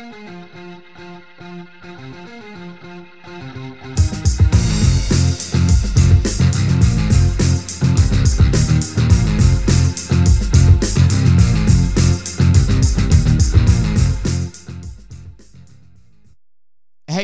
Hey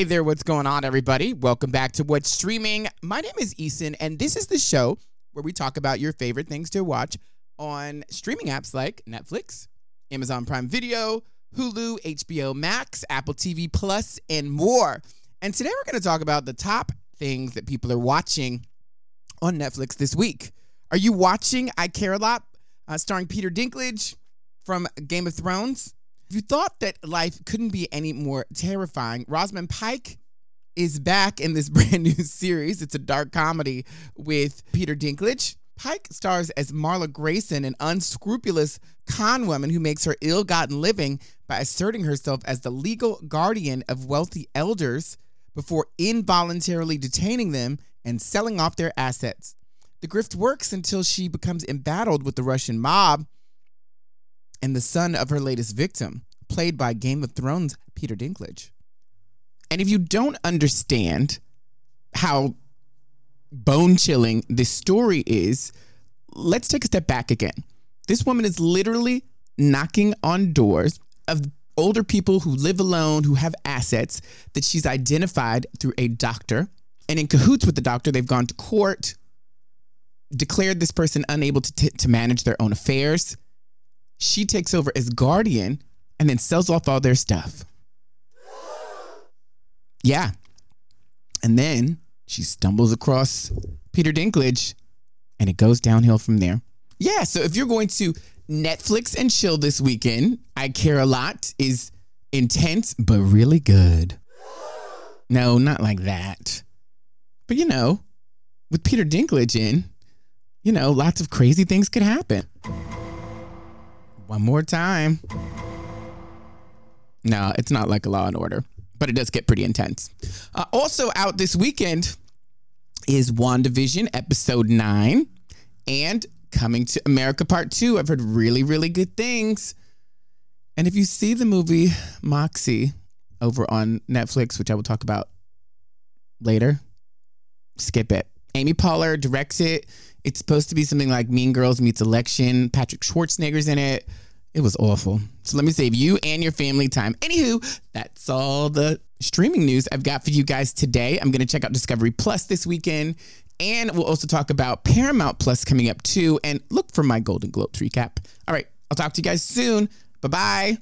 there, what's going on, everybody? Welcome back to What's Streaming. My name is Eason, and this is the show where we talk about your favorite things to watch on streaming apps like Netflix, Amazon Prime Video, Hulu, HBO Max, Apple TV Plus, and more. And today we're going to talk about the top things that people are watching on Netflix this week. Are you watching I Care a Lot, uh, starring Peter Dinklage from Game of Thrones? If you thought that life couldn't be any more terrifying, Rosamund Pike is back in this brand new series. It's a dark comedy with Peter Dinklage. Pike stars as Marla Grayson, an unscrupulous con woman who makes her ill gotten living by asserting herself as the legal guardian of wealthy elders before involuntarily detaining them and selling off their assets. The grift works until she becomes embattled with the Russian mob and the son of her latest victim, played by Game of Thrones Peter Dinklage. And if you don't understand how bone chilling this story is, let's take a step back again. This woman is literally knocking on doors of older people who live alone, who have assets that she's identified through a doctor. And in cahoots with the doctor, they've gone to court, declared this person unable to, t- to manage their own affairs. She takes over as guardian and then sells off all their stuff. Yeah. And then she stumbles across Peter Dinklage and it goes downhill from there. Yeah, so if you're going to Netflix and chill this weekend, I Care a Lot is intense but really good. No, not like that. But you know, with Peter Dinklage in, you know, lots of crazy things could happen. One more time. No, it's not like a Law and Order, but it does get pretty intense. Uh, also out this weekend is WandaVision episode nine and Coming to America Part Two. I've heard really, really good things. And if you see the movie Moxie over on Netflix, which I will talk about later, skip it. Amy Poehler directs it. It's supposed to be something like Mean Girls meets Election. Patrick Schwarzenegger's in it. It was awful. So let me save you and your family time. Anywho, that's all the streaming news I've got for you guys today. I'm going to check out Discovery Plus this weekend. And we'll also talk about Paramount Plus coming up too. And look for my Golden Globes recap. All right. I'll talk to you guys soon. Bye bye.